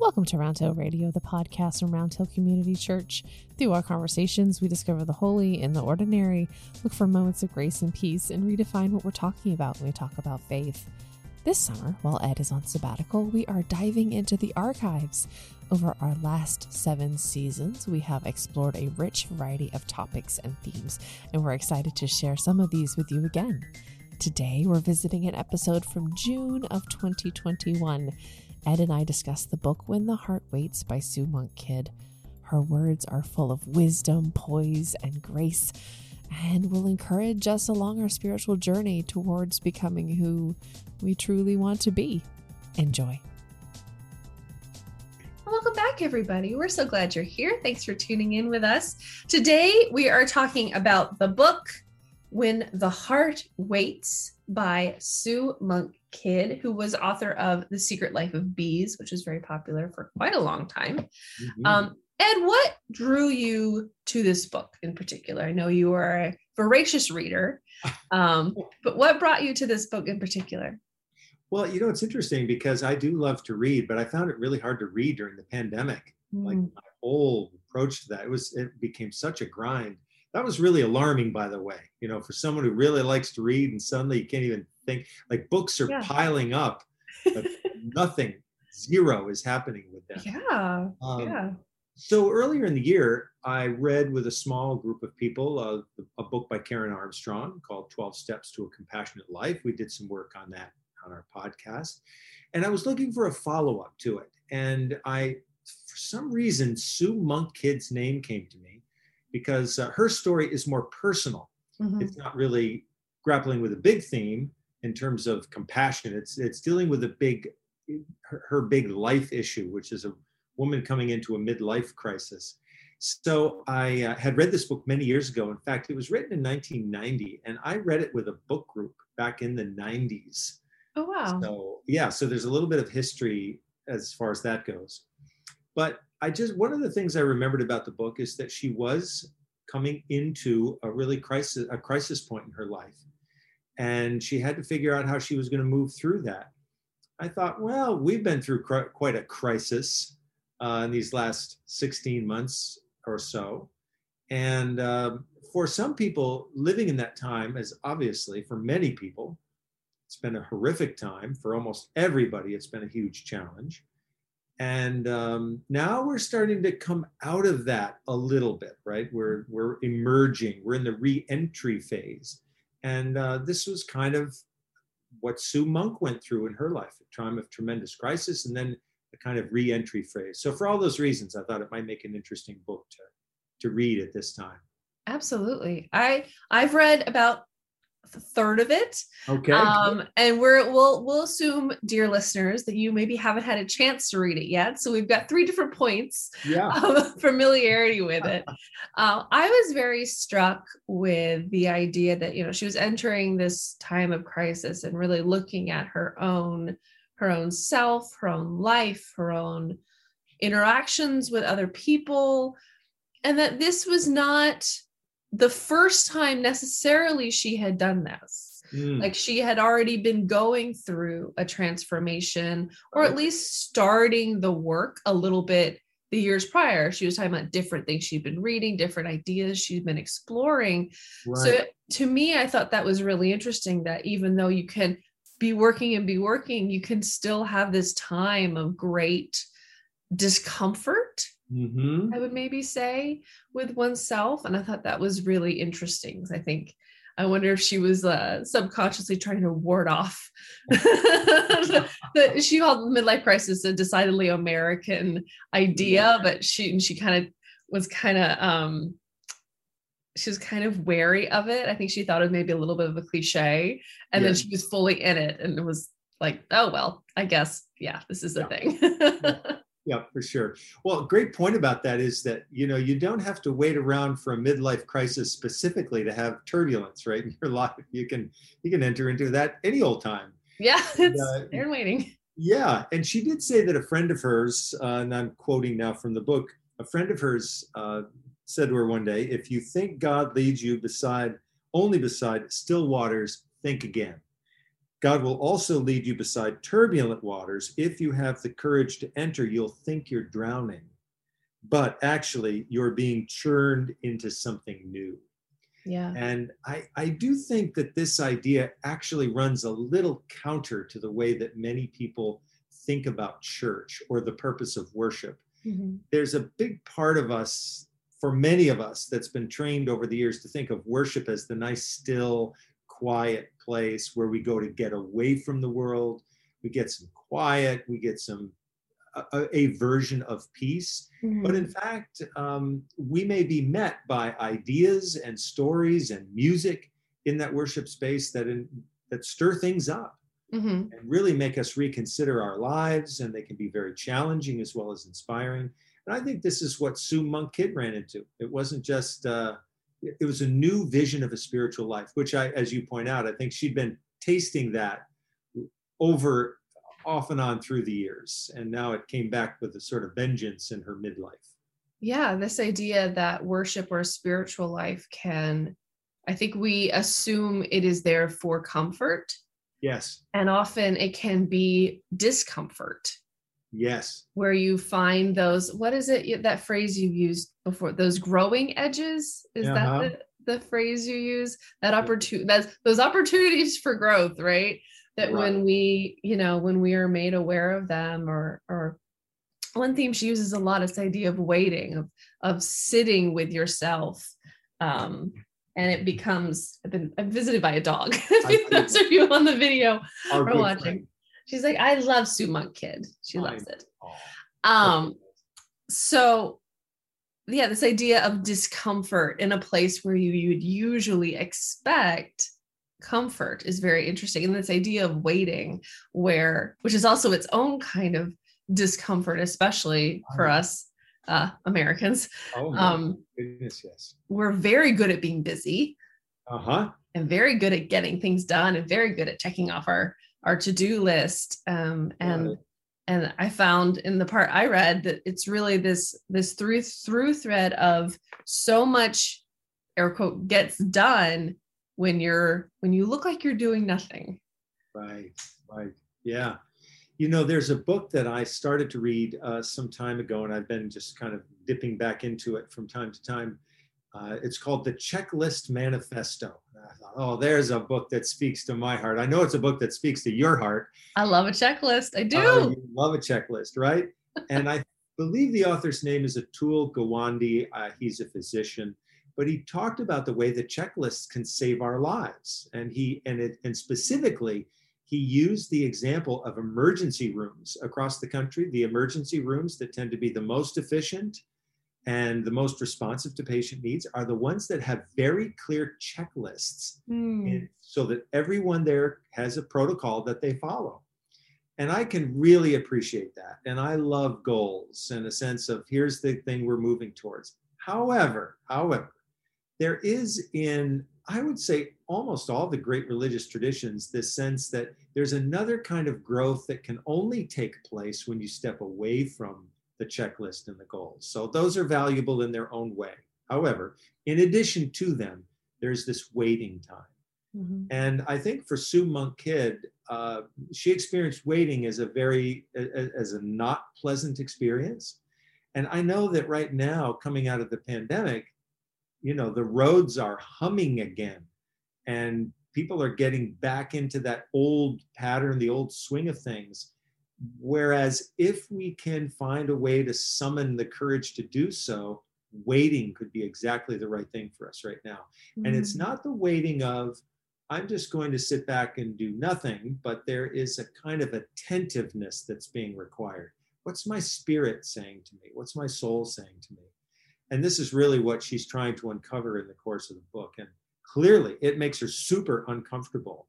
Welcome to Round Hill Radio, the podcast from Round Hill Community Church. Through our conversations, we discover the holy in the ordinary, look for moments of grace and peace, and redefine what we're talking about when we talk about faith. This summer, while Ed is on sabbatical, we are diving into the archives. Over our last seven seasons, we have explored a rich variety of topics and themes, and we're excited to share some of these with you again. Today, we're visiting an episode from June of 2021. Ed and I discuss the book When the Heart Waits by Sue Monk Kidd. Her words are full of wisdom, poise, and grace, and will encourage us along our spiritual journey towards becoming who we truly want to be. Enjoy. Welcome back, everybody. We're so glad you're here. Thanks for tuning in with us. Today, we are talking about the book When the Heart Waits by Sue Monk Kidd, who was author of The Secret Life of Bees, which was very popular for quite a long time. Mm-hmm. Um, Ed, what drew you to this book in particular? I know you are a voracious reader, um, but what brought you to this book in particular? Well, you know, it's interesting because I do love to read, but I found it really hard to read during the pandemic. Mm. Like my whole approach to that, it was it became such a grind. That was really alarming, by the way. You know, for someone who really likes to read and suddenly you can't even think like books are yeah. piling up, but nothing, zero is happening with them. Yeah. Um, yeah. So earlier in the year, I read with a small group of people uh, a book by Karen Armstrong called 12 Steps to a Compassionate Life. We did some work on that on our podcast. And I was looking for a follow up to it. And I, for some reason, Sue Monk Kidd's name came to me because uh, her story is more personal. Mm-hmm. It's not really grappling with a big theme, in terms of compassion. It's it's dealing with a big her, her big life issue, which is a woman coming into a midlife crisis. So I uh, had read this book many years ago. In fact, it was written in 1990, and I read it with a book group back in the 90s. Oh wow! So yeah, so there's a little bit of history as far as that goes. But I just one of the things I remembered about the book is that she was coming into a really crisis a crisis point in her life and she had to figure out how she was going to move through that. I thought, well, we've been through quite a crisis uh, in these last 16 months or so. And uh, for some people living in that time, as obviously for many people, it's been a horrific time. For almost everybody, it's been a huge challenge. And um, now we're starting to come out of that a little bit, right? We're, we're emerging, we're in the re entry phase. And uh, this was kind of what Sue Monk went through in her life, a time of tremendous crisis, and then a kind of re-entry phase. So for all those reasons, I thought it might make an interesting book to to read at this time. Absolutely. I I've read about third of it. Okay. Um, and we're we'll we'll assume, dear listeners, that you maybe haven't had a chance to read it yet. So we've got three different points yeah. of familiarity with it. uh, I was very struck with the idea that you know she was entering this time of crisis and really looking at her own her own self, her own life, her own interactions with other people, and that this was not the first time necessarily she had done this. Mm. Like she had already been going through a transformation or at least starting the work a little bit the years prior. She was talking about different things she'd been reading, different ideas she'd been exploring. Right. So to me, I thought that was really interesting that even though you can be working and be working, you can still have this time of great discomfort mm-hmm. I would maybe say, with oneself. And I thought that was really interesting. I think I wonder if she was uh, subconsciously trying to ward off that she called midlife crisis a decidedly American idea, yeah. but she and she kind of was kind of um she was kind of wary of it. I think she thought it was maybe a little bit of a cliche, and yeah. then she was fully in it, and it was like, oh well, I guess yeah, this is the yeah. thing yeah for sure. Well great point about that is that you know you don't have to wait around for a midlife crisis specifically to have turbulence right? In your life you can you can enter into that any old time. Yeah it's, uh, they're waiting. Yeah and she did say that a friend of hers uh, and i'm quoting now from the book a friend of hers uh, said to her one day if you think god leads you beside only beside still waters think again God will also lead you beside turbulent waters. If you have the courage to enter, you'll think you're drowning, but actually you're being churned into something new. Yeah. And I, I do think that this idea actually runs a little counter to the way that many people think about church or the purpose of worship. Mhm. There's a big part of us, for many of us, that's been trained over the years to think of worship as the nice, still, quiet place where we go to get away from the world. We get some quiet, we get some a, a- version of peace. But in fact, um, we may be met by ideas and stories and music in that worship space that in, that stir things up Mhm. and really make us reconsider our lives, and they can be very challenging as well as inspiring. And I think this is what Sue Monk Kidd ran into. It wasn't just uh, it was a new vision of a spiritual life, which I, as you point out, I think she'd been tasting that over off and on through the years, and now it came back with a sort of vengeance in her midlife. yeah this idea that worship or spiritual life can i think we assume it is there for comfort. Yes, and often it can be discomfort yes, where you find those what is it that phrase you used before those growing edges? Is Uh-huh. that the, the phrase you use? That opportunity that's those opportunities for growth right? That when we you know when we are made aware of them or or one theme she uses a lot is the idea of waiting of of sitting with yourself um and it becomes i've been i'm visited by a dog. Those of you on the video We're watching. friend. She's like i love sue monk kidd. She loves it. Um so yeah this idea of discomfort in a place where you you'd usually expect comfort is very interesting. And this idea of waiting where which is also its own kind of discomfort especially for us uh americans. Oh my um goodness, yes. we're very good at being busy Uh huh. and very good at getting things done and very good at checking off our our to-do list um and Right. and i found in the part i read that it's really this this through through thread of so much air quote gets done when you're when you look like you're doing nothing Right, right. Yeah. You know, there's a book that I started to read uh, some time ago, and I've been just kind of dipping back into it from time to time. Uh, it's called The Checklist Manifesto. And I thought, oh, there's a book that speaks to my heart. I know it's a book that speaks to your heart. i love a checklist i do Uh, you love a checklist, right? and I believe the author's name is Atul Gawande. Uh, he's a physician, but he talked about the way that checklists can save our lives, and he and it and specifically he used the example of emergency rooms across the country. The emergency rooms that tend to be the most efficient and the most responsive to patient needs are the ones that have very clear checklists hmm. and so that everyone there has a protocol that they follow. And I can really appreciate that. And I love goals and a sense of here's the thing we're moving towards. However, however, there is in, I would say, almost all the great religious traditions, this sense that there's another kind of growth that can only take place when you step away from the checklist and the goals. So those are valuable in their own way. However, in addition to them, there's this waiting time. Mhm. And I think for Sue Monk Kidd, uh, she experienced waiting as a very as a not pleasant experience. And I know that right now, coming out of the pandemic, you know, the roads are humming again, and people are getting back into that old pattern, the old swing of things. Whereas if we can find a way to summon the courage to do so, waiting could be exactly the right thing for us right now. And it's Mm. not the waiting of, I'm just going to sit back and do nothing, but there is a kind of attentiveness that's being required. What's my spirit saying to me? What's my soul saying to me? And this is really what she's trying to uncover in the course of the book. And clearly, it makes her super uncomfortable,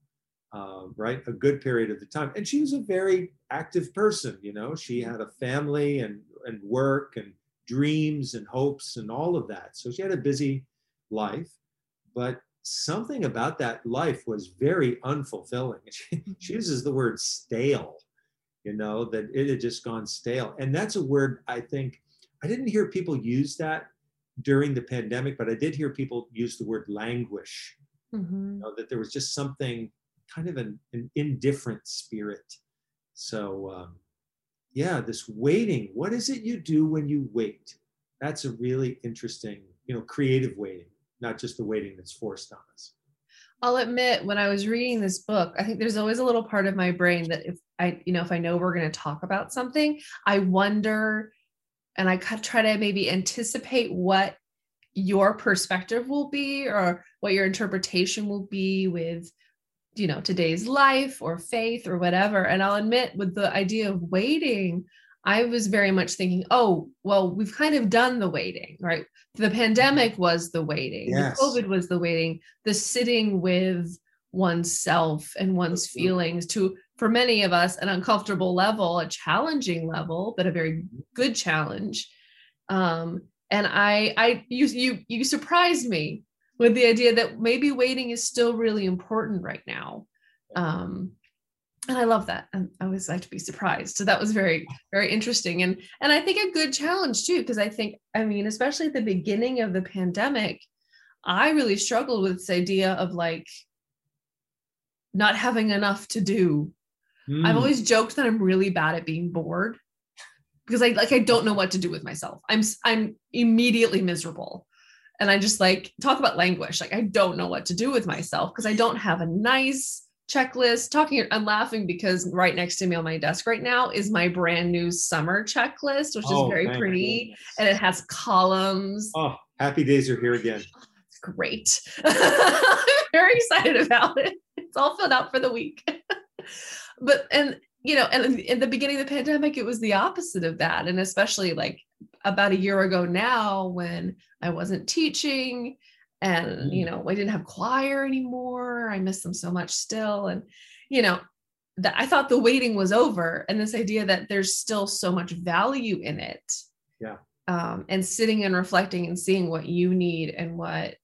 uh, right? A good period of the time. And she was a very active person, you know, she had a family and, and work and dreams and hopes and all of that. So she had a busy life, but something about that life was very unfulfilling. She, she uses the word stale, you know, that it had just gone stale. And that's a word I think I didn't hear people use that during the pandemic, but I did hear people use the word languish, Mhm. you know, that there was just something kind of an, an indifferent spirit. So, um, yeah, this waiting. What is it you do when you wait? That's a really interesting, you know, creative waiting, not just the waiting that's forced on us. I'll admit, when I was reading this book, I think there's always a little part of my brain that if I, you know, if I know we're going to talk about something, I wonder and I try to maybe anticipate what your perspective will be or what your interpretation will be with you know today's life or faith or whatever and i'll admit with the idea of waiting i was very much thinking oh well we've kind of done the waiting right? The pandemic mm-hmm. was the waiting yes. the covid was the waiting the sitting with oneself and one's mm-hmm. feelings to for many of us an uncomfortable level a challenging level but a very mm-hmm. good challenge. Um and i i you you you surprised me with the idea that maybe waiting is still really important right now. Um, and I love that. And I always like to be surprised. So that was very, very interesting. And and I think a good challenge too, because I think, I mean, especially at the beginning of the pandemic, I really struggled with this idea of like not having enough to do. Mm. I've always joked that I'm really bad at being bored because I like I don't know what to do with myself. I'm I'm immediately miserable and I just like talk about languish. Like I don't know what to do with myself because I don't have a nice checklist. Talking, I'm laughing because right next to me on my desk right now is my brand new summer checklist, which oh, is very pretty, and it has columns. Oh, happy days are here again. Oh, it's great. I'm very excited about it. It's all filled out for the week. but and you know, and in the beginning of the pandemic, it was the opposite of that, and especially like about a year ago now when I wasn't teaching and you mm. know I didn't have choir anymore. I miss them so much still and you know that I thought the waiting was over and this idea that there's still so much value in it. Yeah. Um, and sitting and reflecting and seeing what you need and what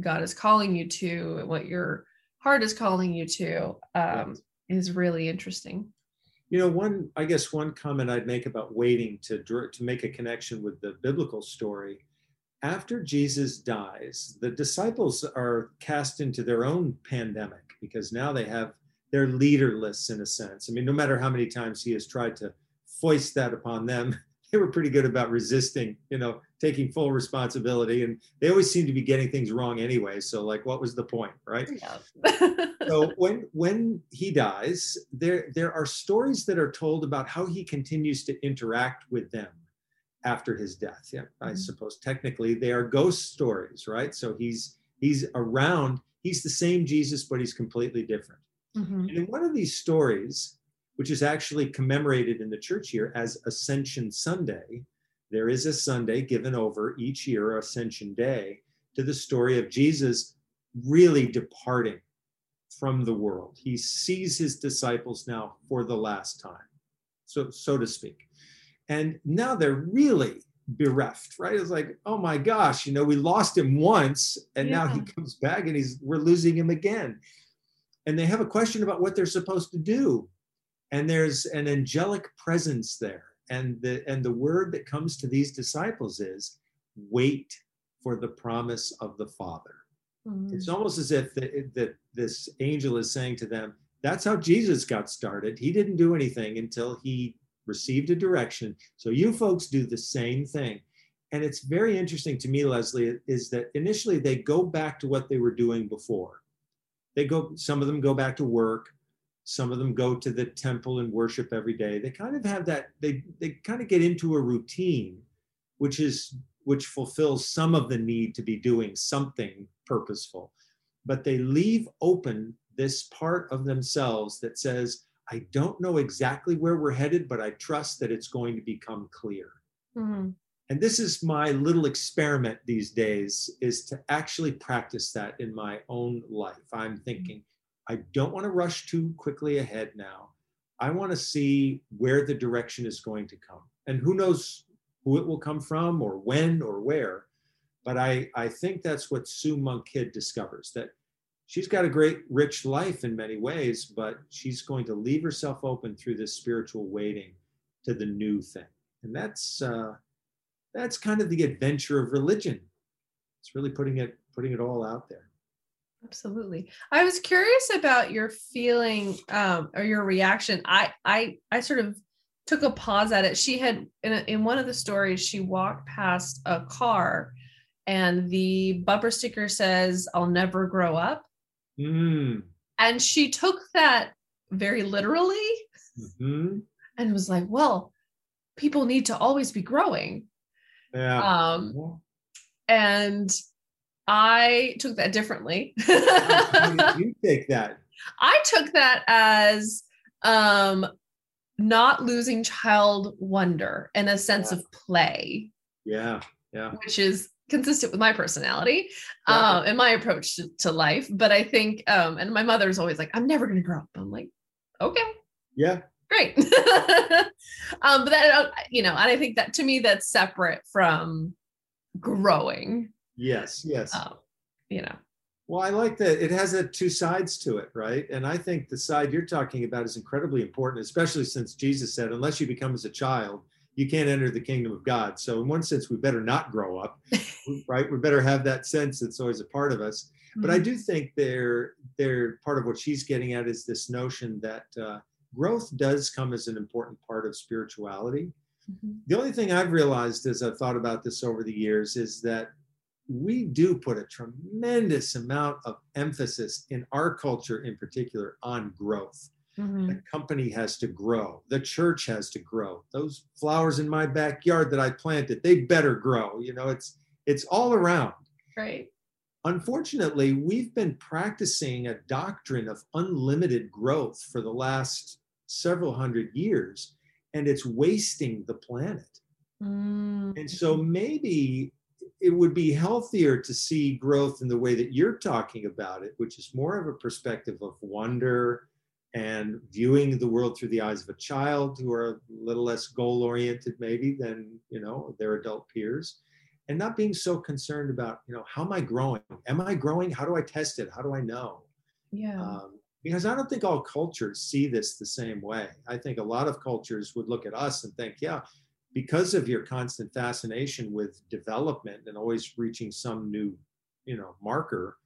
God is calling you to and what your heart is calling you to um, is really interesting. You know, one I guess one comment I'd make about waiting to to make a connection with the biblical story. After Jesus dies, the disciples are cast into their own pandemic because now they have they're leaderless in a sense. I mean, no matter how many times he has tried to foist that upon them, they were pretty good about resisting, you know, taking full responsibility. And they always seem to be getting things wrong anyway. So, like, what was the point, right? Yeah. so when when he dies, there there are stories that are told about how he continues to interact with them after his death. Yeah, I mm-hmm. suppose technically they are ghost stories, right? So he's he's around. He's the same Jesus, but he's completely different. Mm-hmm. And in one of these stories, which is actually commemorated in the church year as Ascension Sunday. There is a Sunday given over each year, Ascension Day, to the story of Jesus really departing from the world. He sees his disciples now for the last time, so, so to speak. And now they're really bereft, right? It's like, oh my gosh, you know, we lost him once and yeah. now he comes back and he's we're losing him again. And they have a question about what they're supposed to do and there's an angelic presence there. And the and the word that comes to these disciples is wait for the promise of the father. Mm-hmm. it's almost as if that this angel is saying to them that's how jesus got started. He didn't do anything until he received a direction. So you folks do the same thing. And it's very interesting to me leslie is that initially they go back to what they were doing before. They go some of them go back to work some of them go to the temple and worship every day. They kind of have that they they kind of get into a routine which is which fulfills some of the need to be doing something purposeful. But they leave open this part of themselves that says i don't know exactly where we're headed but i trust that it's going to become clear. Mm-hmm. and this is my little experiment these days is to actually practice that in my own life. I'm thinking I don't want to rush too quickly ahead now. I want to see where the direction is going to come. And who knows who it will come from or when or where. But I, I think that's what Sue Monk Kidd discovers that she's got a great, rich life in many ways, but she's going to leave herself open through this spiritual waiting to the new thing. And that's uh, that's kind of the adventure of religion. It's really putting it putting it all out there. Absolutely. I was curious about your feeling um, or your reaction. I I I sort of took a pause at it. She had in, a, in one of the stories she walked past a car and the bumper sticker says I'll never grow up. Mm. And she took that very literally hmm and was like, well, people need to always be growing. Yeah. Um and I took that differently. How did you take that? I took that as um not losing child wonder and a sense Yeah. of play, Yeah. Yeah. which is consistent with my personality Yeah. um and my approach to, to life. But I think um and my mother's always like, I'm never gonna grow up. I'm like, okay, Yeah. great. um, but that you know, and I think that to me that's separate from growing. Yes. Yes. Um, you know, Well, I like that it has a two sides to it, right? And I think the side you're talking about is incredibly important, especially since Jesus said, unless you become as a child, you can't enter the kingdom of God. So, in one sense, we better not grow up, right? We better have that sense that's always a part of us. But I do think they're, they're part of what she's getting at is this notion that uh, growth does come as an important part of spirituality. Mhm. The only thing I've realized as I've thought about this over the years is that we do put a tremendous amount of emphasis in our culture in particular on growth. Mhm. The company has to grow, the church has to grow. Those flowers in my backyard that I planted, they better grow. You know, it's it's all around. right. Unfortunately, we've been practicing a doctrine of unlimited growth for the last several hundred years, and it's wasting the planet. Mm. And so maybe it would be healthier to see growth in the way that you're talking about it, which is more of a perspective of wonder and viewing the world through the eyes of a child who are a little less goal oriented maybe than, you know, their adult peers and not being so concerned about, you know, how am I growing? Am I growing? How do I test it? How do I know? yeah. um, because I don't think all cultures see this the same way. I think a lot of cultures would look at us and think, yeah, because of your constant fascination with development and always reaching some new, you know, marker,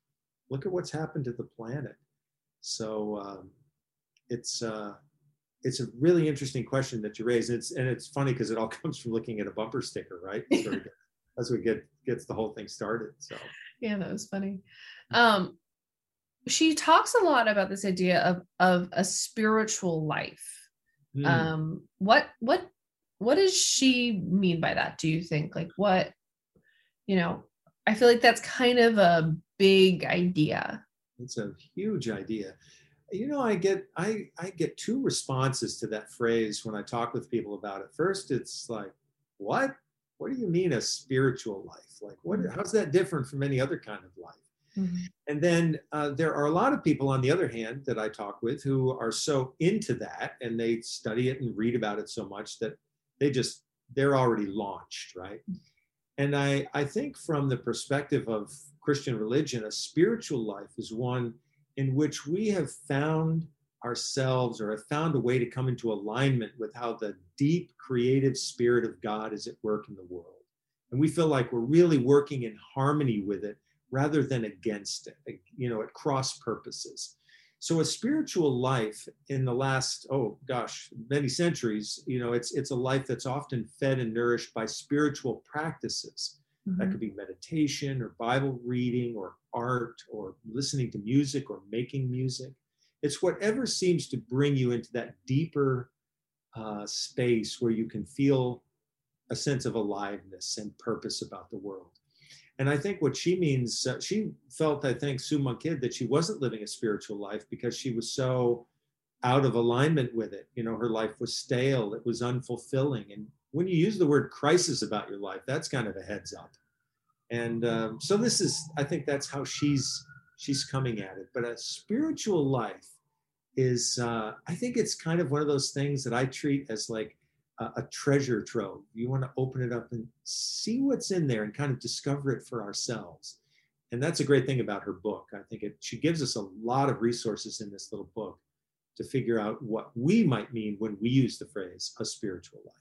look at what's happened to the planet. So um, it's uh, it's a really interesting question that you raise. It's and it's funny because it all comes from looking at a bumper sticker, right? Sort of get- That's what get gets the whole thing started. So yeah that was funny um she talks a lot about this idea of of a spiritual life hmm. um what what what does she mean by that do you think like what you know i feel like that's kind of a big idea It's a huge idea. You know, I get I I get two responses to that phrase when I talk with people about it. First, it's like, what? What do you mean a spiritual life? Like, what? How's that different from any other kind of life? And then uh, there are a lot of people, on the other hand, that I talk with who are so into that and they study it and read about it so much that they just they're already launched, right? And I I think from the perspective of Christian religion, a spiritual life is one in which we have found ourselves or have found a way to come into alignment with how the deep creative spirit of God is at work in the world. And we feel like we're really working in harmony with it rather than against it, you know, at cross purposes. So a spiritual life in the last, oh gosh, many centuries, you know, it's it's a life that's often fed and nourished by spiritual practices. That could be meditation or Bible reading or art or listening to music or making music. It's whatever seems to bring you into that deeper uh, space where you can feel a sense of aliveness and purpose about the world. And I think what she means, uh, she felt, I think, Sue Monk Kidd, that she wasn't living a spiritual life because she was so out of alignment with it. You know, her life was stale, it was unfulfilling. And when you use the word crisis about your life, that's kind of a heads up. And um, so this is, I think that's how she's she's coming at it. But a spiritual life is, uh, I think it's kind of one of those things that I treat as like a, treasure trove. You want to open it up and see what's in there and kind of discover it for ourselves. And that's a great thing about her book. I think it she gives us a lot of resources in this little book to figure out what we might mean when we use the phrase a spiritual life.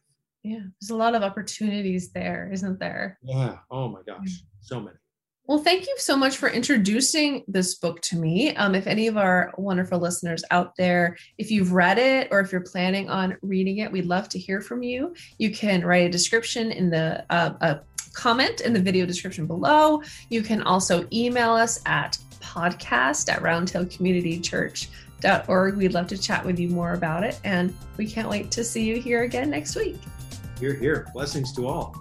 yeah there's a lot of opportunities there isn't there Yeah. Oh my gosh. Mm. So many. Well, thank you so much for introducing this book to me. Um, if any of our wonderful listeners out there, if you've read it or if you're planning on reading it, we'd love to hear from you. You can write a description in the uh, a comment in the video description below. You can also email us at podcast at roundtablecommunitychurch.org. We'd love to chat with you more about it. And we can't wait to see you here again next week. You're here. Blessings to all.